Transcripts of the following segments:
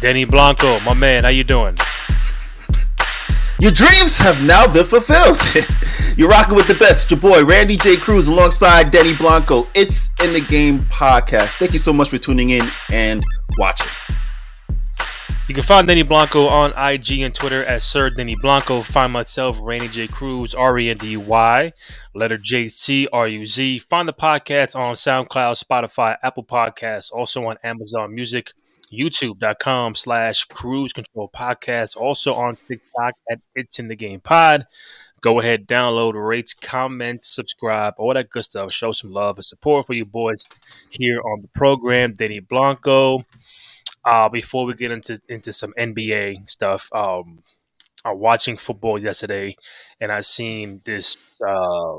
Denny Blanco, my man, how you doing? Your dreams have now been fulfilled. You're rocking with the best. Your boy Randy J. Cruz alongside Denny Blanco. It's in the game podcast. Thank you so much for tuning in and watching. You can find Denny Blanco on IG and Twitter as Sir Denny Blanco. Find myself, Randy J. Cruz, R E N D Y, letter J C R U Z. Find the podcast on SoundCloud, Spotify, Apple Podcasts, also on Amazon Music youtube.com slash cruz control podcast. Also on tiktok at it's in the game pod. Go ahead download rate comment subscribe all that good stuff. Show some love and support for you boys here on the program. Denny blanco. Uh, before we get into into some nba stuff um I'm watching football yesterday and i seen this uh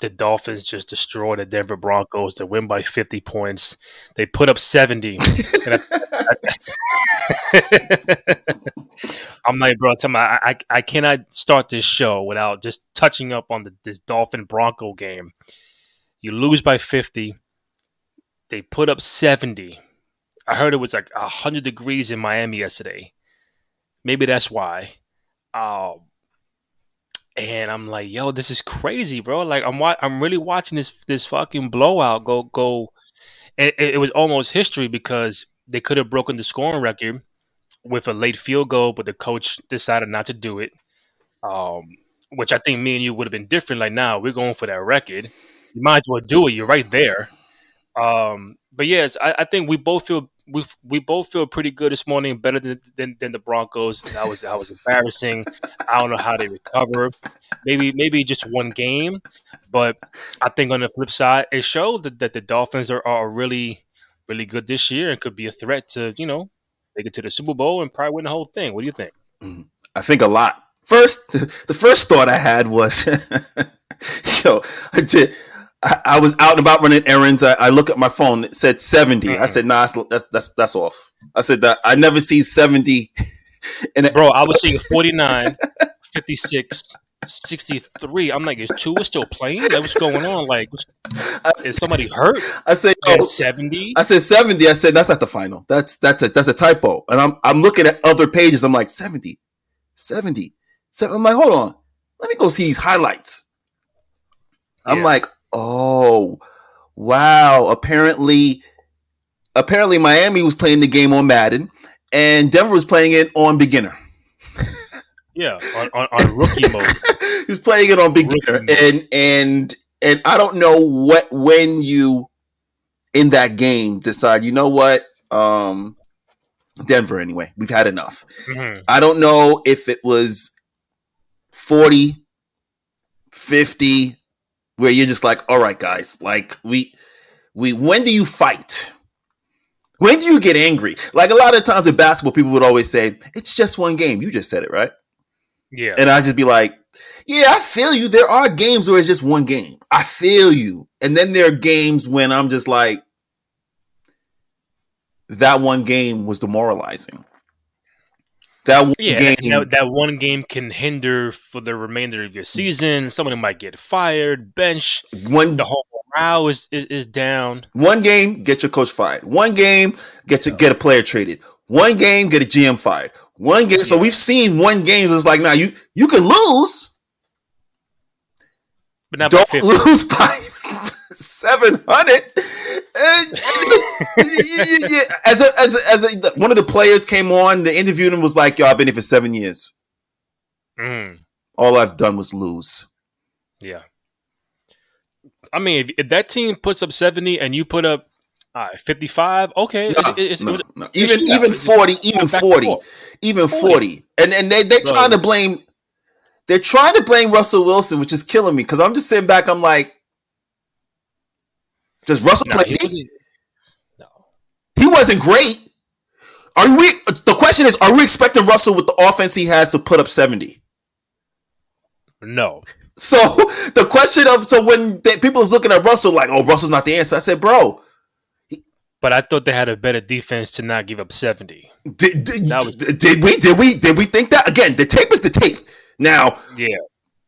the Dolphins just destroyed the Denver Broncos. They win by 50 points. They put up 70. I, am like, bro, tell me, I, I, I, cannot start this show without just touching up on the, this Dolphin Bronco game. You lose by 50. They put up 70. I heard it was like 100 degrees in Miami yesterday. Maybe that's why. Um, and I'm like, yo, this is crazy, bro. Like I'm wa- I'm really watching this this fucking blowout go go. It, it was almost history because they could have broken the scoring record with a late field goal, but the coach decided not to do it. Um, which I think me and you would have been different. Like now, we're going for that record. You might as well do it. You're right there. Um, but yes, I, I think we both feel we we both feel pretty good this morning, better than than, than the Broncos. That was that was embarrassing. I don't know how they recover. Maybe maybe just one game, but I think on the flip side, it shows that, that the Dolphins are, are really really good this year and could be a threat to you know make it to the Super Bowl and probably win the whole thing. What do you think? Mm-hmm. I think a lot. First, the first thought I had was, yo, I did I, I, was out and about running errands. I, I look at my phone. It said 70. Mm-hmm. I said, "Nah, that's that's that's off." I said that I never see 70. In a- Bro, I was seeing 49, 56, 63. I'm like, is Tua still playing? Like, what's going on? Like, is somebody hurt? I said oh, 70. I said 70. I said that's not the final. That's that's a that's a typo. And I'm I'm looking at other pages. I'm like 70, 70. I'm like, hold on. Let me go see these highlights. I'm yeah. like, Oh, wow. Apparently, apparently Miami was playing the game on Madden, and Denver was playing it on beginner. yeah, on, on, on rookie mode. he was playing it on beginner, and and and I don't know what when you in that game decide. You know what? Um, Denver. Anyway, we've had enough. Mm-hmm. I don't know if it was 40, 50, where you're just like, all right, guys, like we we when do you fight? When do you get angry? Like a lot of times in basketball, people would always say, It's just one game. You just said it, right? Yeah. And I'd just be like, Yeah, I feel you. There are games where it's just one game. I feel you. And then there are games when I'm just like, that one game was demoralizing. That one yeah, game, that, that, one game can hinder for the remainder of your season. Somebody might get fired, bench. One the whole morale is, is, is down. One game, get your coach fired. One game, get to get a player traded. One game, get a GM fired. One game. Yeah. So we've seen one game is like now you you can lose, but not don't by lose by seven hundred as a, as a, as a, one of the players came on, the interviewed him was like, "Yo, I've been here for seven years. Mm. All I've done was lose." Yeah. I mean, if, if, that team puts up seventy and you put up uh, fifty-five, okay, no, it's, no, no. even even forty, even forty, even 40. 40, and and they they trying to blame. They're trying to blame Russell Wilson, which is killing me because I'm just sitting back. I'm like, does Russell no, play? He no, he wasn't great. Are we? The question is: Are we expecting Russell with the offense he has to put up seventy? No. So the question of so when they, people is looking at Russell like, oh, Russell's not the answer. I said, bro. but I thought they had a better defense to not give up seventy. Did, did, was- did we? Did we? Did we think that again? The tape is the tape. Now, yeah,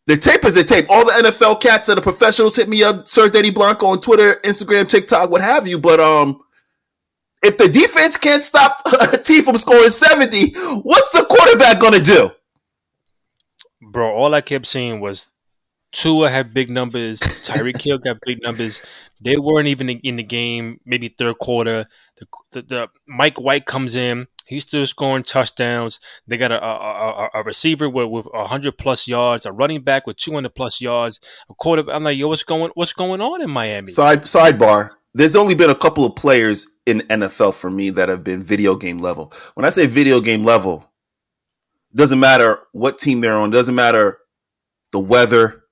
the tape is the tape. All the NFL cats that are professionals hit me up, Sir Denny Blanco on Twitter, Instagram, TikTok, what have you. But um, if the defense can't stop a team from scoring 70, what's the quarterback going to do? Bro, all I kept seeing was Tua had big numbers. Tyreek Hill got big numbers. They weren't even in the game. Maybe third quarter. The, the, the Mike White comes in. He's still scoring touchdowns. They got a, a, a, a receiver with, with hundred plus yards, a running back with two hundred plus yards, a quarterback. I'm like, yo, what's going what's going on in Miami? Side sidebar. There's only been a couple of players in NFL for me that have been video game level. When I say video game level, doesn't matter what team they're on, doesn't matter the weather,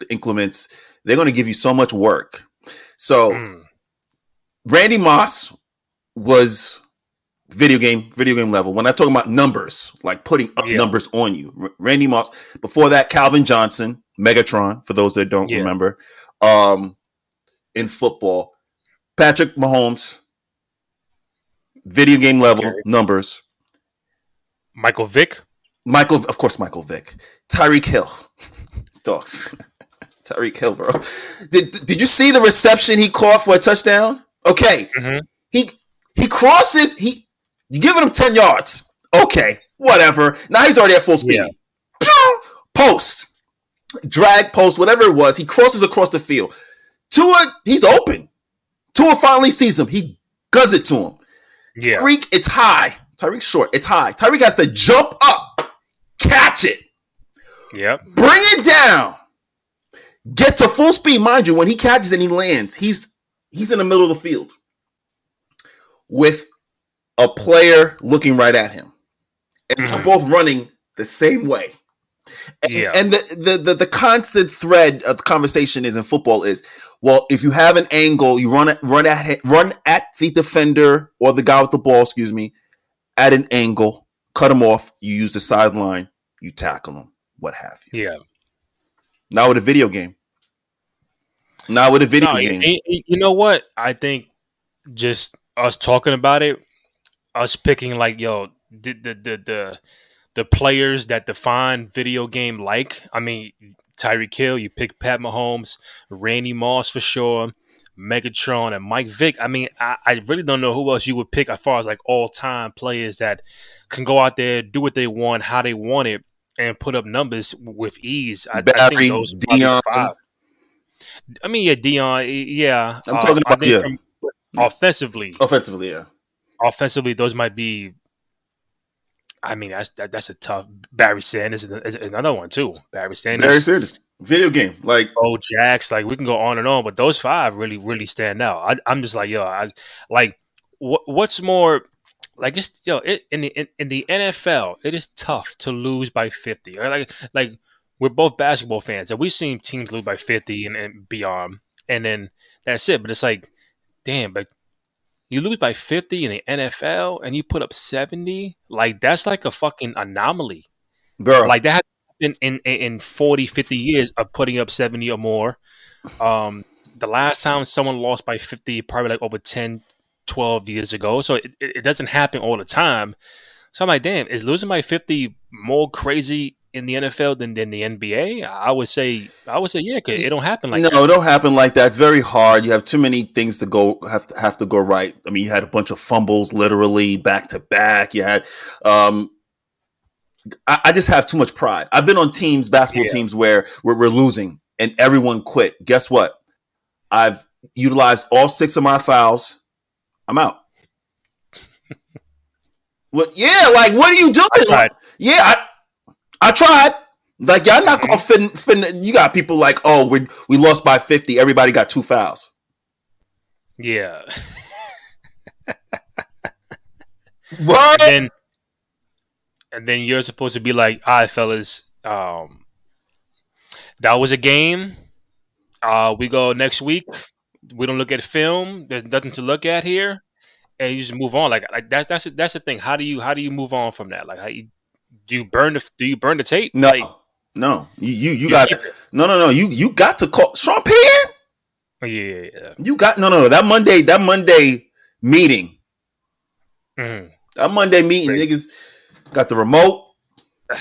the inclements. They're going to give you so much work. So, mm. Randy Moss was video game video game level. When I talk about numbers, like putting up yeah. numbers on you, R- Randy Moss. Before that, Calvin Johnson, Megatron. For those that don't yeah. remember, um, in football, Patrick Mahomes, video game level okay. numbers. Michael Vick. Michael, of course, Michael Vick. Tyreek Hill. Dogs. Tyreek Hill, bro. Did, did you see the reception he caught for a touchdown? Okay. Mm-hmm. He he crosses, he you giving him 10 yards. Okay, whatever. Now he's already at full speed. Yeah. Post. Drag post, whatever it was. He crosses across the field. Tua, he's open. Tua finally sees him. He guns it to him. Yeah. Tyreek, it's high. Tyreek's short. It's high. Tyreek has to jump up, catch it. Yep. Bring it down. Get to full speed. Mind you, when he catches and he lands, he's he's in the middle of the field with a player looking right at him. And mm-hmm. they're both running the same way. And, yeah. and the, the, the the constant thread of the conversation is in football is well, if you have an angle, you run at run at run at the defender or the guy with the ball, excuse me, at an angle, cut him off. You use the sideline, you tackle him, what have you. Yeah. Now with a video game. Now with a video no, game. You know what? I think just us talking about it, us picking like, yo, the the the the, the players that define video game like. I mean, Tyreek Hill, you pick Pat Mahomes, Randy Moss for sure, Megatron, and Mike Vick. I mean, I, I really don't know who else you would pick as far as like all time players that can go out there, do what they want, how they want it, and put up numbers with ease. I, Barry, I think those Deion. five. I mean, yeah, Deion, yeah. I'm uh, talking about yeah. From, offensively. Offensively, yeah. Offensively, those might be I mean, that's that, that's a tough. Barry Sanders is another one too. Barry Sanders, Barry Sanders, video game like oh Jacks, like we can go on and on, but those five really really stand out. I, am just like yo, I like what, what's more like it's yo it, in the in, in, the NFL it is tough to lose by 50. Like like we're both basketball fans and we've seen teams lose by 50 and, and beyond, and then that's it. But it's like, damn, but you lose by 50 in the NFL and you put up 70, like that's like a fucking anomaly. Girl. Like that in, in in 40, 50 years of putting up 70 or more. Um the last time someone lost by 50 probably like over 10 12 years ago. So it, it doesn't happen all the time. So I'm like, damn, is losing by 50 more crazy in the NFL than, than the NBA? I would say I would say yeah, cause it don't happen like no, that. it don't happen like that. It's very hard. You have too many things to go have to have to go right. I mean, you had a bunch of fumbles literally back to back. You had um I, I just have too much pride. I've been on teams, basketball yeah. teams where we're, we're losing and everyone quit. Guess what? I've utilized all six of my fouls. I'm out. well, yeah, like what are you doing? Yeah, I, I tried. Like y'all not gonna fin, fin, You got people like, oh, we we lost by fifty. Everybody got two fouls. Yeah. what? And then, and then you're supposed to be like, all right, fellas, um, that was a game. Uh, we go next week. We don't look at film. There's nothing to look at here, and you just move on. Like, like that's that's that's the thing. How do you how do you move on from that? Like, how you do you burn the do you burn the tape? No, like, no. You you, you got no no no. You you got to call Sean Payton. Oh, yeah, yeah, You got no no no. That Monday that Monday meeting. Mm-hmm. That Monday meeting, Great. niggas got the remote.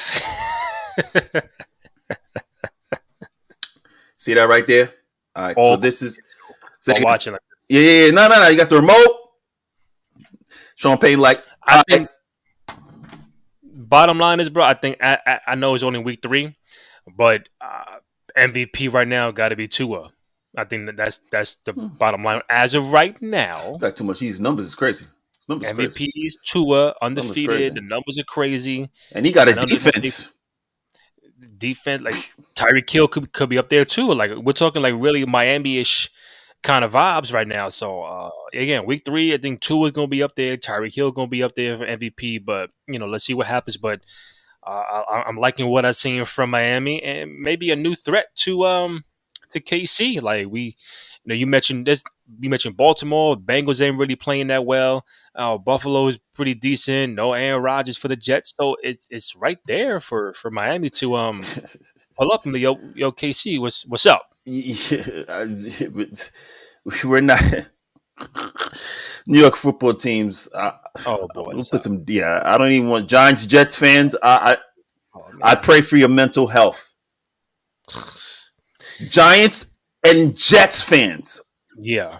See that right there? All right. All, so this is so watching. yeah, yeah, yeah. No, no, no. You got the remote. Sean Payton, like I think. Bottom line is, bro. I think I, I, I know it's only week three, but uh, MVP right now got to be Tua. I think that that's that's the hmm. bottom line as of right now. Got too much. These numbers is crazy. Numbers MVP crazy. is Tua undefeated. Numbers the numbers are crazy, and he got a defense. Defense like Tyreek Hill could could be up there too. Like we're talking like really Miami ish kind of vibes right now. So uh, again, week three, I think Tua is going to be up there. Tyreek Hill going to be up there for MVP. But you know, let's see what happens. But uh, I, am liking what I've seen from Miami, and maybe a new threat to um to KC. Like we, you know, you mentioned this. You mentioned Baltimore. Bengals ain't really playing that well. Uh, Buffalo is pretty decent. No Aaron Rodgers for the Jets, so it's it's right there for for Miami to um pull up and yo yo KC. What's what's up? Yeah, but we're not. New York football teams. Uh, oh boy, we'll put some. Yeah, I don't even want Giants, Jets fans. I I, oh, I pray for your mental health. Giants and Jets fans. Yeah.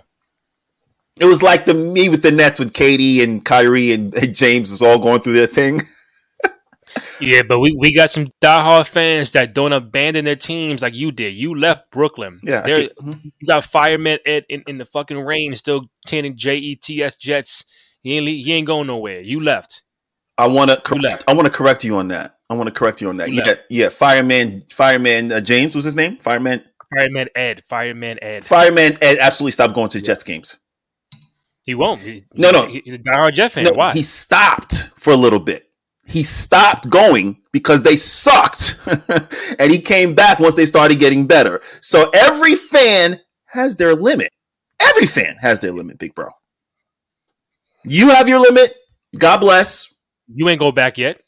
It was like the me with the Nets with KD and Kyrie and, and James was all going through their thing. yeah, but we, we got some diehard fans that don't abandon their teams like you did. You left Brooklyn. Yeah. Mm-hmm. You got fireman Ed in, in the fucking rain still chanting J E T S Jets. He ain't he ain't going nowhere. You left. I want to correct. I want to correct you on that. I want to correct you on that. Yeah, yeah. Fireman, Fireman uh, James was his name. Fireman, Fireman Ed. Fireman Ed. Fireman Ed absolutely stopped going to the Jets games. He won't. He, no, no. he's a diehard Jet fan. No, Why? He stopped for a little bit. He stopped going because they sucked, and he came back once they started getting better. So every fan has their limit. Every fan has their limit, big bro. You have your limit. God bless. You ain't go back yet.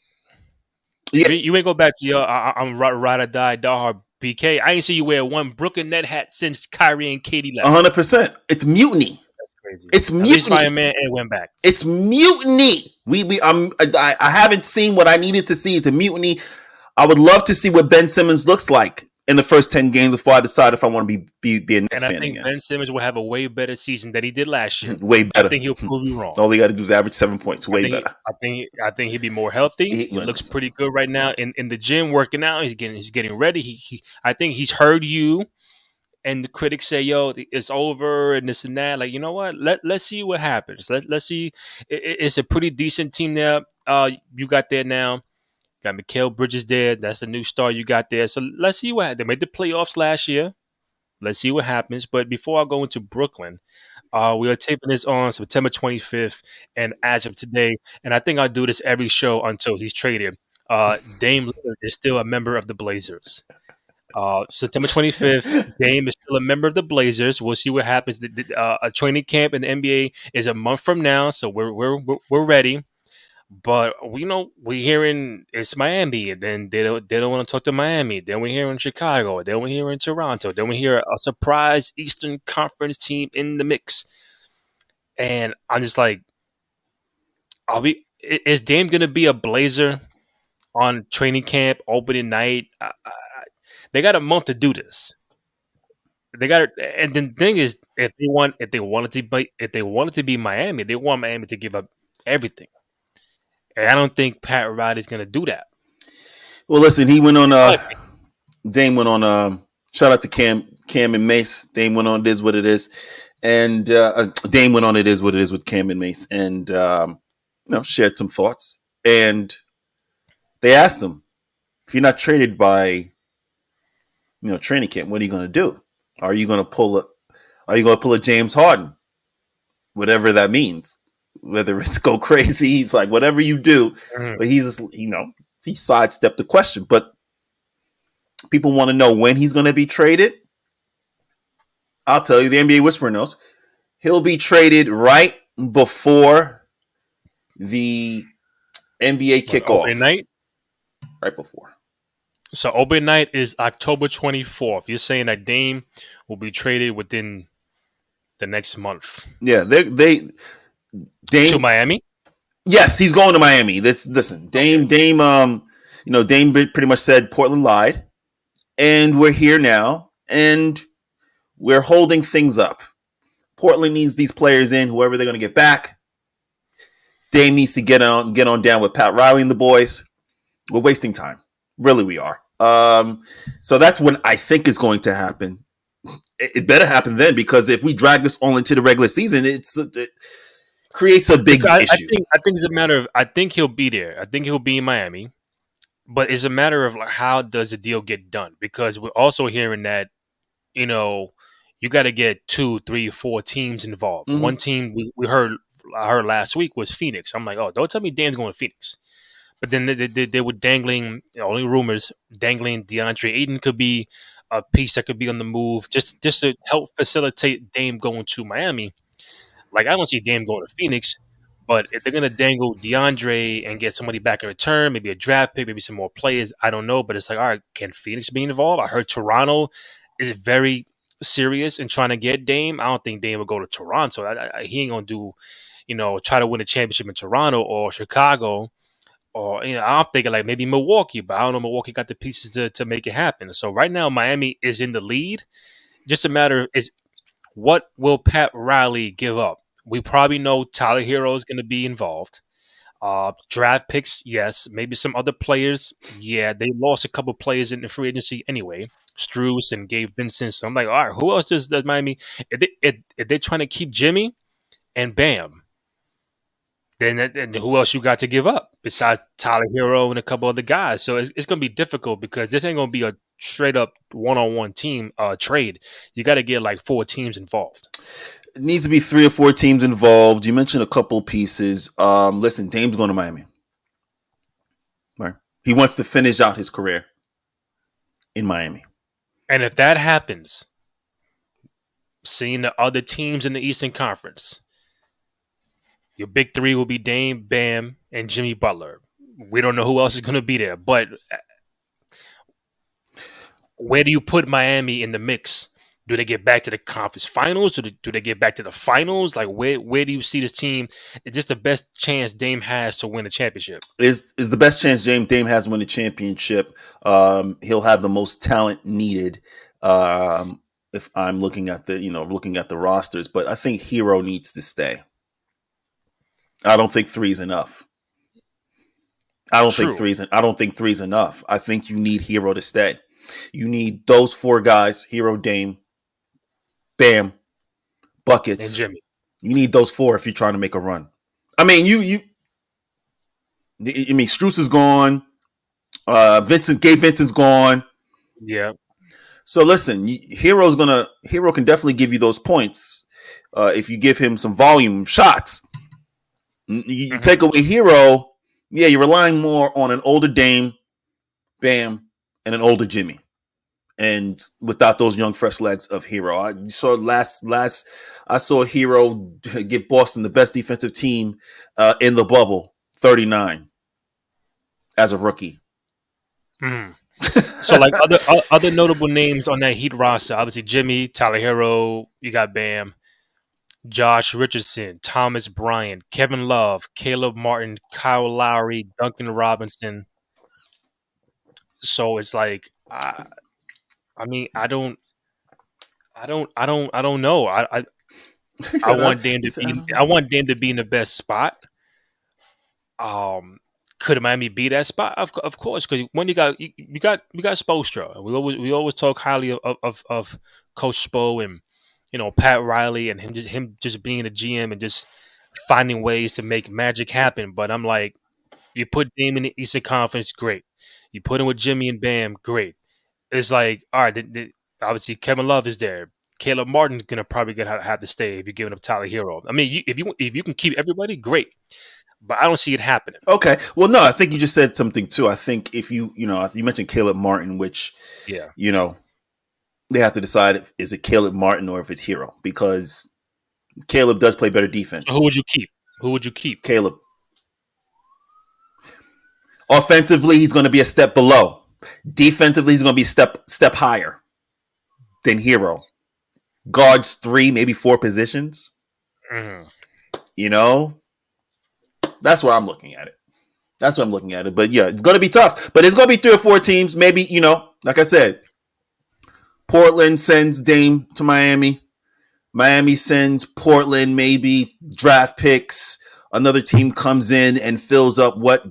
Yeah. You ain't go back to your I, am ride, ride or die, diehard BK. I ain't see you wear one Brooklyn net hat since Kyrie and KD left. 100. percent It's mutiny. Crazy. It's mutiny. man and went back. It's mutiny. We we I'm I, I haven't seen what I needed to see. It's a mutiny. I would love to see what Ben Simmons looks like in the first ten games before I decide if I want to be be, be a and I think again. Ben Simmons will have a way better season than he did last year. way better. I think he'll prove you wrong. All he got to do is average seven points. Way I think, better. I think I think he'd be more healthy. He, he looks pretty good right now in, in the gym working out. He's getting he's getting ready. He, he I think he's heard you. And the critics say, "Yo, it's over," and this and that. Like, you know what? Let Let's see what happens. Let Let's see. It, it's a pretty decent team there. Uh, you got there now. Got Mikal Bridges there. That's a new star you got there. So let's see what they made the playoffs last year. Let's see what happens. But before I go into Brooklyn, uh, we are taping this on September 25th, and as of today, and I think I'll do this every show until he's traded. Uh, Dame is still a member of the Blazers. Uh, September 25th, Dame is still a member of the Blazers. We'll see what happens. Uh, a training camp in the NBA is a month from now, so we're we're we're ready. But we know we're hearing it's Miami, and then they don't they don't want to talk to Miami. Then we hear in Chicago. Then we hear in Toronto. Then we hear a surprise Eastern Conference team in the mix. And I'm just like, I'll be. Is Dame gonna be a Blazer on training camp opening night? I, they got a month to do this. They got, and the thing is, if they want, if they wanted to be, if they wanted to be Miami, they want Miami to give up everything. And I don't think Pat Riley's going to do that. Well, listen, he went on. Uh, Dame went on. Um, shout out to Cam, Cam and Mace. Dame went on. It is what it is, and uh, uh, Dame went on. It is what it is with Cam and Mace, and um, you know, shared some thoughts. And they asked him, if you're not traded by, you know, training camp, what are you going to do? Are you going to pull a? Are you going to pull a James Harden? Whatever that means whether it's go crazy, he's like, whatever you do, mm-hmm. but he's just, you know, he sidestepped the question. But people want to know when he's going to be traded. I'll tell you, the NBA Whisperer knows he'll be traded right before the NBA kickoff. Night? Right before. So open night is October 24th. You're saying that Dame will be traded within the next month. Yeah, they they Dame to Miami. Yes, he's going to Miami. This listen, Dame, Dame, um, you know, Dame pretty much said Portland lied, and we're here now, and we're holding things up. Portland needs these players in, whoever they're going to get back. Dame needs to get on get on down with Pat Riley and the boys. We're wasting time. Really, we are. Um, so that's when I think is going to happen. It, it better happen then because if we drag this all into the regular season, it's it creates a big I, issue. I think I think it's a matter of I think he'll be there. I think he'll be in Miami, but it's a matter of like how does the deal get done? Because we're also hearing that you know you got to get two, three, four teams involved. Mhm. One team we, we heard I heard last week was Phoenix. I'm like, oh, don't tell me Dame's going to Phoenix. But then they, they, they were dangling only rumors dangling DeAndre Ayton could be a piece that could be on the move just just to help facilitate Dame going to Miami. Like I don't see Dame going to Phoenix, but if they're gonna dangle DeAndre and get somebody back in return, maybe a draft pick, maybe some more players, I don't know. But it's like, all right, can Phoenix be involved? I heard Toronto is very serious in trying to get Dame. I don't think Dame will go to Toronto. I, I, he ain't gonna do, you know, try to win a championship in Toronto or Chicago. Or you know, I'm thinking like maybe Milwaukee, but I don't know. Milwaukee got the pieces to, to make it happen. So right now, Miami is in the lead. Just a matter of is what will Pat Riley give up? We probably know Tyler Herro is going to be involved. Uh, draft picks, yes. Maybe some other players, yeah. They lost a couple players in the free agency anyway. Strus and Gabe Vincent. So I'm like, all right, who else does, does Miami? If, they, if, if they're trying to keep Jimmy and Bam, then, then who else you got to give up besides Tyler Herro and a couple other guys? So it's, it's going to be difficult because this ain't going to be a straight up one on one team uh, trade. You got to get like four teams involved. It needs to be three or four teams involved. You mentioned a couple pieces. Um, listen, Dame's going to Miami. Right. He wants to finish out his career in Miami. And if that happens, seeing the other teams in the Eastern Conference, your big three will be Dame, Bam, and Jimmy Butler. We don't know who else is going to be there, but uh, where do you put Miami in the mix? Do they get back to the conference finals? Do they, do they get back to the finals? Like where where do you see this team? Is this the best chance Dame has to win a championship. Is is the best chance James Dame has to win a championship. Um, he'll have the most talent needed. Um, if I'm looking at the you know looking at the rosters, but I think Herro needs to stay. I don't think three's enough. I don't True. think three's. I don't think three's enough. I think you need Herro to stay. You need those four guys: Herro, Dame, Bam, buckets, And. Jimmy. You need those four if you're trying to make a run. I mean, you you. I mean, Strus is gone. Uh, Vincent, Gabe Vincent's gone. Yeah. So listen, Herro's gonna Herro can definitely give you those points uh, if you give him some volume shots. You, you Mhm. take away Herro, yeah, you're relying more on an older Dame, Bam, and an older Jimmy, and without those young fresh legs of Herro. I saw last last I saw Herro give Boston the best defensive team uh, in the bubble, 39 as a rookie. Mhm. so like other other notable names on that Heat roster, obviously Jimmy, Tyler Herro, you got Bam, Josh Richardson, Thomas Bryant, Kevin Love, Caleb Martin, Kyle Lowry, Duncan Robinson. So it's like, I, I mean, I don't, I don't, I don't, I don't know. I, I, I want Dame to be, I want Dame to be in the best spot. Um, could Miami be that spot? Of, of course, because when you got you, you got you got Spoelstra, we always we always talk highly of, of, of Coach Spo and you know Pat Riley and him just him just being a GM and just finding ways to make magic happen. But I'm like, you put Dame in the Eastern Conference, great. You put him with Jimmy and Bam, great. It's like, all right, th- th- obviously Kevin Love is there. Caleb Martin's gonna probably gonna have to stay if you're giving up Tyler Herro. I mean, you, if you if you can keep everybody, great. But I don't see it happening. Okay. Well, no, I think you just said something too. I think if you, you know, you mentioned Caleb Martin, which, Yeah. you know, they have to decide if is it Caleb Martin or if it's Herro because Caleb does play better defense. So who would you keep? Who would you keep? Caleb. Offensively, he's going to be a step below. Defensively, he's going to be step step higher than Herro. Guards three, maybe four positions. Mhm. You know, that's where I'm looking at it. That's what I'm looking at it. But yeah, it's going to be tough. But it's going to be three or four teams. Maybe you know, like I said, Portland sends Dame to Miami. Miami sends Portland maybe draft picks another team comes in and fills up what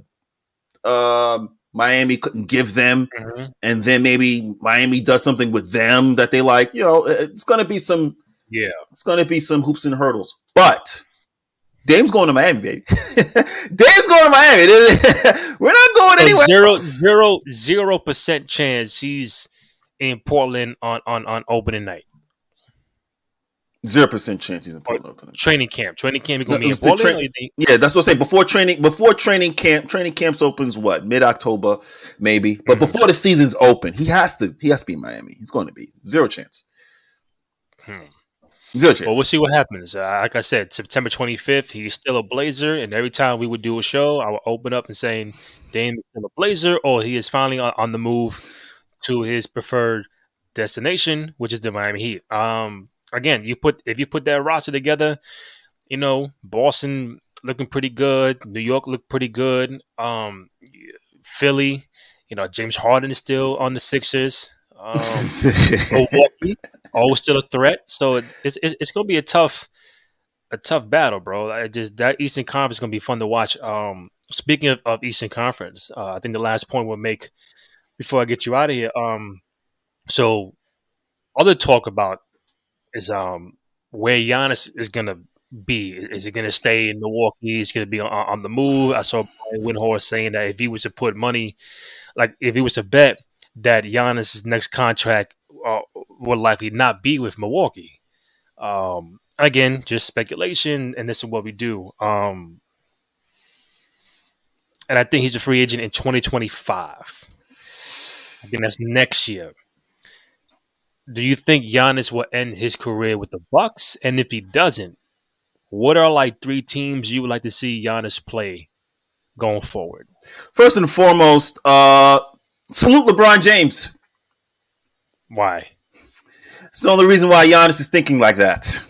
um, Miami couldn't give them, mm-hmm. and then maybe Miami does something with them that they like. You know, it's going to be some. Yeah, it's going to be some hoops and hurdles. But Dame's going to Miami, baby. Dame's going to Miami. We're not going anywhere. Zero, zero, zero percent chance he's in Portland on on on opening night. Zero percent chance he's in Portland. Training camp. Training camp going to be in Portland. Tra- yeah, that's what I say. Before training, before training camp, training camps opens what mid October, maybe. But mm-hmm. before the season's open, he has to. He has to be in Miami. He's going to be zero chance. Hmm. Zero chance. Well, we'll see what happens. Uh, like I said, September 25th, he's still a Blazer, and every time we would do a show, I would open up and saying Dame is still a Blazer, or he is finally on, on the move to his preferred destination, which is the Miami Heat. Um, again, you put if you put that roster together, you know, Boston looking pretty good, New York looked pretty good, um, Philly, you know, James Harden is still on the Sixers. Um, Milwaukee, always still a threat. So it's, it's, it's going to be a tough a tough battle, bro. I just that Eastern Conference is going to be fun to watch. Um, speaking of, of Eastern Conference, uh, I think the last point we'll make before I get you out of here. Um, so other talk about is um where Giannis is gonna be. Is he gonna stay in Milwaukee? Is gonna be on, on, the move? I saw Brian Windhorst saying that if he was to put money, like if he was to bet that Giannis' next contract uh, would likely not be with Milwaukee. Um, again, just speculation, and this is what we do. Um, and I think he's a free agent in 2025. I think that's next year do you think Giannis will end his career with the Bucks? And if he doesn't, what are like three teams you would like to see Giannis play going forward? First and foremost, uh, salute LeBron James. Why? It's the only reason why Giannis is thinking like that.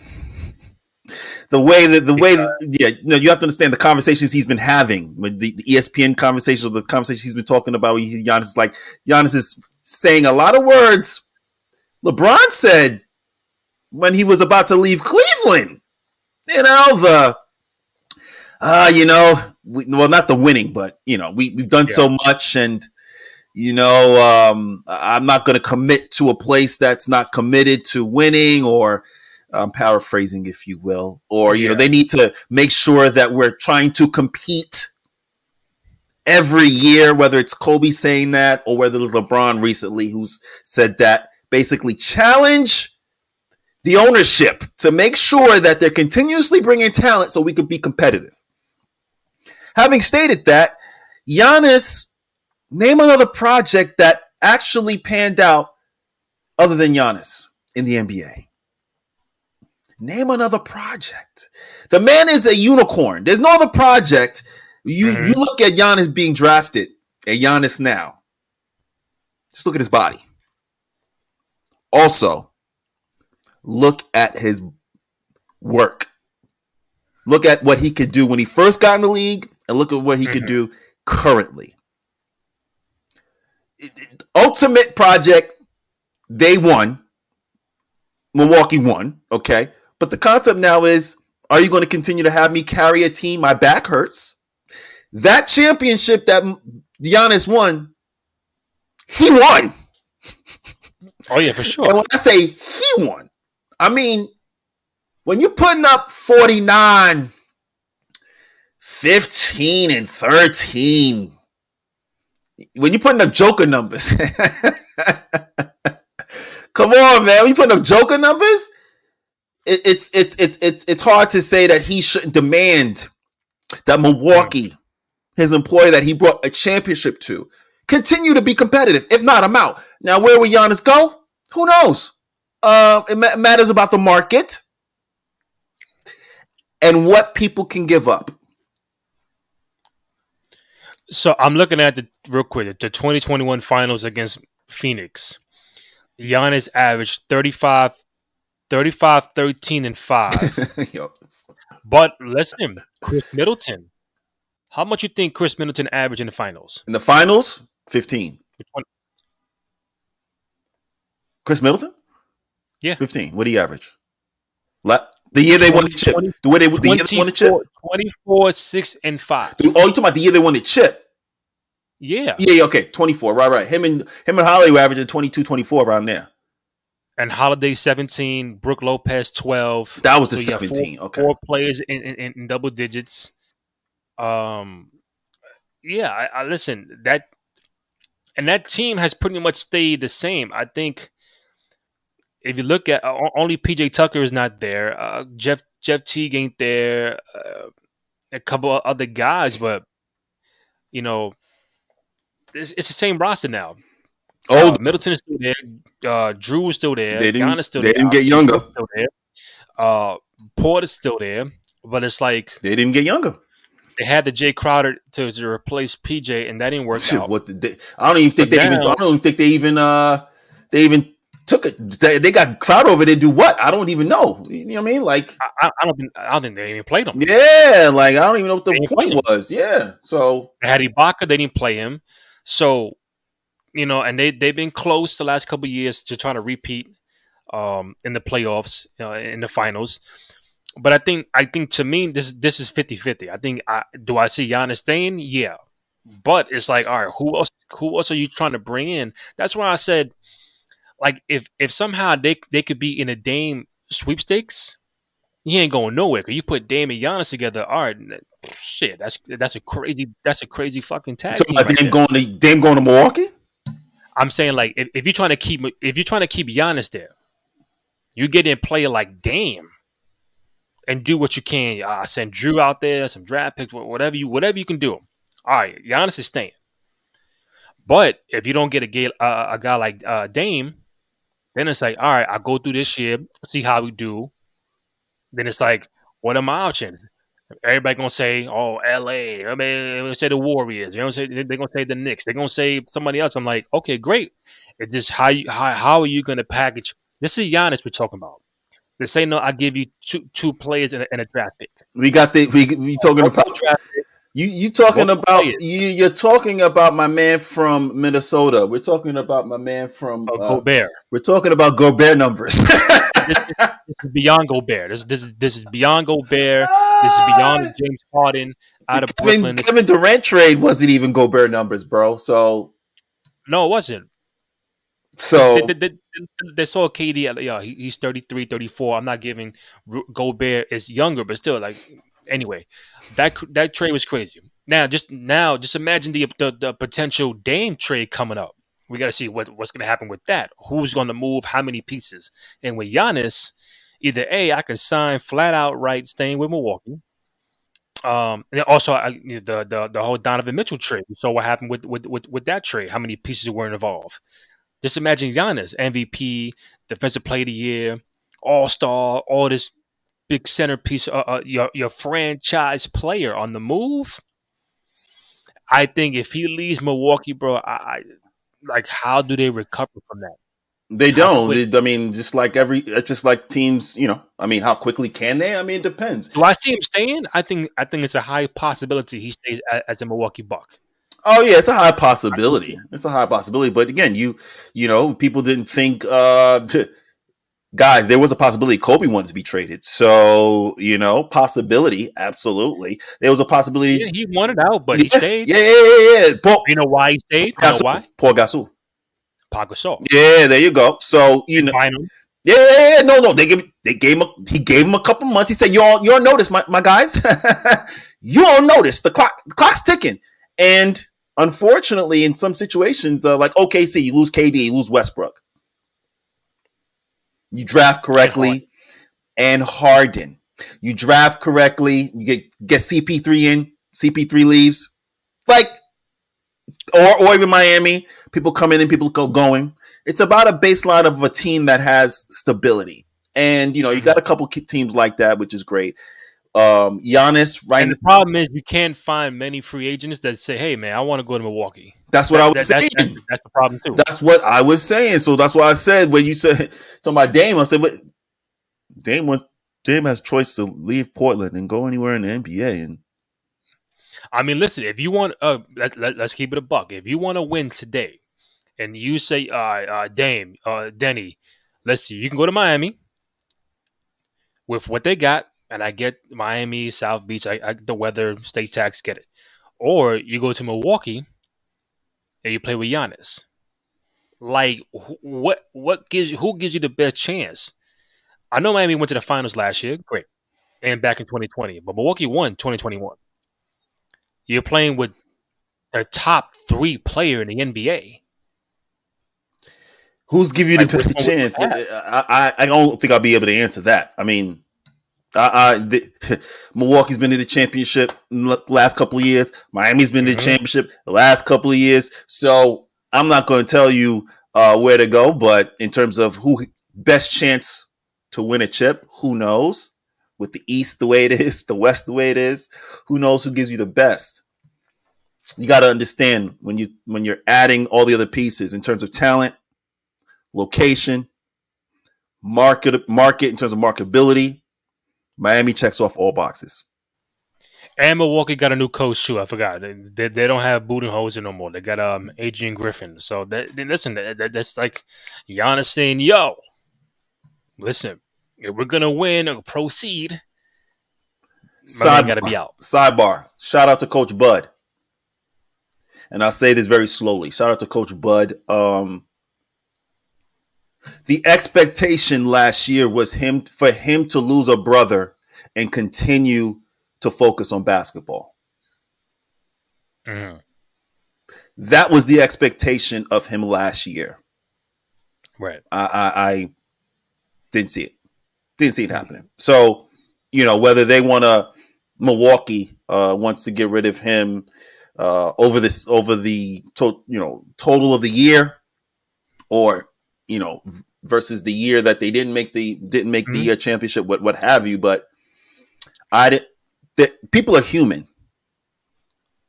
The way that the way, that, yeah, you know, you have to understand the conversations he's been having with the, the ESPN conversations, the conversations he's been talking about. Giannis is like Giannis is saying a lot of words LeBron said when he was about to leave Cleveland, you know, the, uh, you know, we, well, not the winning, but, you know, we, we've done yeah. so much and, you know, um, I'm not going to commit to a place that's not committed to winning or, I'm paraphrasing, if you will, or, you yeah. know, they need to make sure that we're trying to compete every year, whether it's Kobe saying that or whether it's LeBron recently who's said that basically challenge the ownership to make sure that they're continuously bringing talent so we could be competitive. Having stated that, Giannis, name another project that actually panned out other than Giannis in the NBA. Name another project. The man is a unicorn. There's no other project. You mm-hmm. you look at Giannis being drafted, and Giannis now. Just look at his body. Also, look at his work. Look at what he could do when he first got in the league, and look at what he mm-hmm. could do currently. Ultimate project, day one, Milwaukee won. Okay. But the concept now is are you going to continue to have me carry a team? My back hurts. That championship that Giannis won, he won. Oh yeah, for sure. And when I say he won, I mean when you're putting up 49, 15, and 13, when you're putting up Joker numbers, come on, man. When you putting up Joker numbers, it, it's it's it's it's it's hard to say that he shouldn't demand that Milwaukee, his employer that he brought a championship to, continue to be competitive. If not, I'm out. Now, where will Giannis go? Who knows? Uh, it ma- matters about the market and what people can give up. So I'm looking at the real quick the 2021 finals against Phoenix. Giannis averaged 35, 35 13, and 5. but listen, Khris Middleton. How much you think Khris Middleton averaged in the finals? In the finals, 15. Khris Middleton? Yeah. 15. What do you average? La- The year they won the chip. 20, the way they the year they won the chip. 24, 6, and 5. Oh, you talking about the year they won the chip? Yeah. Yeah, yeah, okay. 24. Right, right. Him and him and Holiday were averaging 22, 24 around there. And Holiday 17, Brook Lopez 12. That was the So, 17. four, okay. Four players in, in, in double digits. Um, yeah, I, I listen that, and that team has pretty much stayed the same. I think if you look at uh, only PJ Tucker is not there. Uh, Jeff Jeff Teague ain't there. Uh, a couple of other guys, but you know, it's, it's the same roster now. Oh, Uh, Middleton is still there. Uh, Jrue is still there. They didn't- Giannis still they there. didn't get younger. Still there. Uh, Porter's still there, but it's like they didn't get younger. they had the Jae Crowder to, to replace PJ, and that didn't work Shit, out. what did they, I don't even think But they even. I don't even think they even. Uh, they even took it. They, they got Crowder over. They do what? I don't even know. You know what I mean? Like, I, I- I don't think I don't think they even played him. yeah, like I don't even know what the point was. Yeah, so They had Ibaka, they didn't play him. So, you know, and they they've been close the last couple of years to trying to repeat um, in the playoffs, in the finals. But I think I think to me this this is 50-50. I think I do I see Giannis staying? Yeah. But it's like, all right, who else who else are you trying to bring in? That's why I said like if if somehow they they could be in a Dame sweepstakes, he ain't going nowhere. Cause you put Dame and Giannis together, all right, shit, that's that's a crazy that's a crazy fucking tag talking team. right Dame there. going to Dame going to Milwaukee. I'm saying like if, if you're trying to keep if you're trying to keep Giannis there, you get in player like Dame and do what you can. I send Jrue out there, some draft picks, whatever you whatever you can do. All right, Giannis is staying. But if you don't get a guy, uh, a guy like uh, Dame, then it's like, all right, I go through this year, see how we do. Then it's like, what are my options? Everybody gonna say, "Oh, L.A." I mean, they're gonna say the Warriors. They're gonna say they're gonna say the Knicks. They're gonna say somebody else. I'm like, okay, great. It's just how you how, how are you gonna package? This is Giannis we're talking about. They say no. I give you two two players and a, and a draft pick. We got the we we talking Both about draft picks. you you talking Both about players. you you're talking about my man from Minnesota. We're talking about my man from of uh, Gobert. we're talking about Gobert numbers. This, this, this is beyond Gobert. This this is this is beyond Gobert. This is beyond ah! James Harden out of Kevin, Brooklyn. This- Kevin Durant trade wasn't even Gobert numbers, bro. So no, it wasn't. so They, they, they, they saw KD. Uh, yeah, he, he's 33, 34. I'm not giving Gobert is younger, but still, like anyway, that that trade was crazy. Now, just now, just imagine the the, the potential Dame trade coming up. We got to see what what's going to happen with that. Who's going to move? How many pieces? And with Giannis, either a I can sign flat out right, staying with Milwaukee. Um, and also I, the, the the whole Donovan Mitchell trade. So what happened with, with with with that trade? How many pieces were involved? Just imagine Giannis, MVP, Defensive Player of the Year, All Star, all this big centerpiece, uh, uh, your your franchise player on the move. I think if he leaves Milwaukee, bro, I, I like how do they recover from that? they how don't. They- I mean, just like every, just like teams. You know, I mean, how quickly can they? I mean, it depends. Do I see him staying? I think I think it's a high possibility he stays as a Milwaukee Buck. Oh yeah, it's a high possibility. It's a high possibility. But again, you you know, people didn't think uh to, guys, there was a possibility Kobe wanted to be traded. So, you know, possibility, absolutely. There was a possibility Yeah, he wanted out, but he stayed. Yeah, yeah, yeah, yeah. Paul, You know why he stayed? You know why? Paul Gasol. Pau Gasol. Yeah, there you go. So, you know, him. yeah, yeah, yeah. No, no, they gave they gave him a, he gave him a couple months. He said, "You all you all notice, my, my guys. you all notice the clock the clock's ticking." And unfortunately, in some situations, uh, like OKC, you lose KD, you lose Westbrook. You draft correctly, and Harden. You draft correctly. You get get CP3 in. CP3 leaves, like, or or even Miami. People come in and people go going it's about a baseline of a team that has stability. And you know, you mm-hmm. got a couple teams like that, which is great. Um Giannis, right? And the problem is you can't find many free agents that say, "Hey, man, I want to go to Milwaukee." that's what I was That- saying. that's, that's, that's the problem too. That's what I was saying. So that's why I said when you said to my Dame, I said, but Dame was Dame has choice to leave Portland and go anywhere in the NBA. And I mean, listen, if you want, uh, let, let, us keep it a buck. If you want to win today, and you say, uh, uh, Dame, uh, Denny, let's see, you can go to Miami. with what they got, and I get Miami, South Beach, I, I the weather, state tax, get it. Or you go to Milwaukee and you play with Giannis. Like wh- what? What gives you? Who gives you the best chance? I know Miami went to the finals last year, great, and back in 2020, but Milwaukee won 2021. You're playing with their top three player in the NBA. Who's give you like, the best chance? I, I, I don't think I'll be able to answer that. I mean, I the, Milwaukee's been in the championship last couple of years. Miami's been mm-hmm. in the championship the last couple of years. So I'm not going to tell you uh, where to go, but in terms of who best chance to win a chip, who knows? With the East the way it is, the West the way it is, who knows who gives you the best? You got to understand when you when you're adding all the other pieces in terms of talent, location, market market in terms of marketability. Miami checks off all boxes. And Milwaukee got a new coach too. I forgot they, they, they don't have Budenholzer no more. They got um Adrian Griffin. So that, listen, that, that's like Giannis saying, "Yo, listen, if we're gonna win or proceed, got to be out." Sidebar: Shout out to Coach Bud, and I'll say this very slowly. Shout out to Coach Bud. Um, the expectation last year was him for him to lose a brother and continue to focus on basketball. Mm. That was the expectation of him last year. Right. I, I, I didn't see it. Didn't see it happening. So, you know, whether they want to Milwaukee uh, wants to get rid of him uh, over this over the to, you know total of the year, or you know versus the year that they didn't make the didn't make mm-hmm. the year championship, what what have you. But I did. That people are human.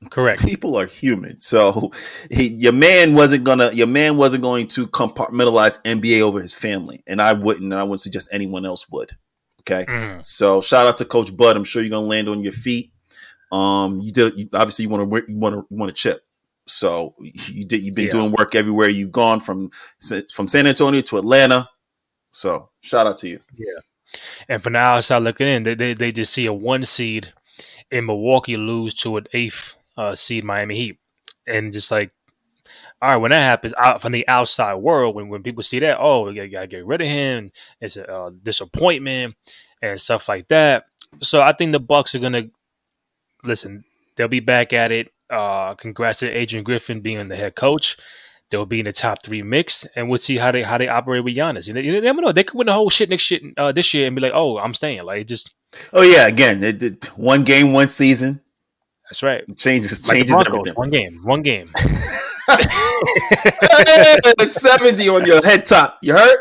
Correct. People are human. So he, your man wasn't gonna your man wasn't going to compartmentalize NBA over his family, and I wouldn't. And I wouldn't suggest anyone else would. Okay. Mm. So shout out to Coach Bud. I'm sure you're gonna land on your feet. Um, you did you, obviously you want to you want to want to chip. So you did. You've been yeah. doing work everywhere you've gone from from San Antonio to Atlanta. So shout out to you. Yeah. And for now, outside looking in, they, they, they just see a one seed in Milwaukee lose to an eighth uh, seed Miami Heat, and just like, all right, when that happens out from the outside world, when, when people see that, oh, you gotta get rid of him, it's a uh, disappointment and stuff like that. So I think the Bucks are gonna listen. They'll be back at it uh, congrats to Adrian Griffin being the head coach. They'll be in the top three mix, and we'll see how they how they operate with Giannis. You, know, you never know; they could win the whole shit next shit uh, this year and be like, "Oh, I'm staying." Like just. Oh yeah, again, it, it, one game, one season. That's right. changes like changes everything. One game, one game. Seventy on your head top. You hurt?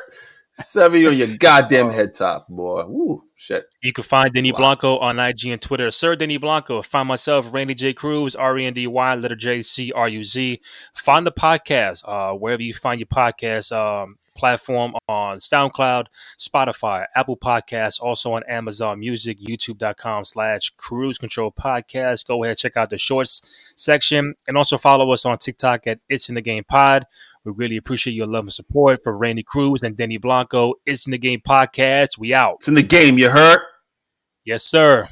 Seventy on your goddamn head top, boy. Woo. Shit. You can find Denny wow. Blanco on IG and Twitter. Sir Denny Blanco. Find myself, Randy J. Cruz, R E N D Y, letter J C R U Z. Find the podcast uh, wherever you find your podcast um, platform on SoundCloud, Spotify, Apple Podcasts, also on Amazon Music, YouTube.com slash Cruz Control Podcast. Go ahead, check out the shorts section, and also follow us on TikTok at It's in the Game Pod. We really appreciate your love and support for Randy Cruz and Denny Blanco. It's in the game podcast. We out. It's in the game. You heard? Yes, sir.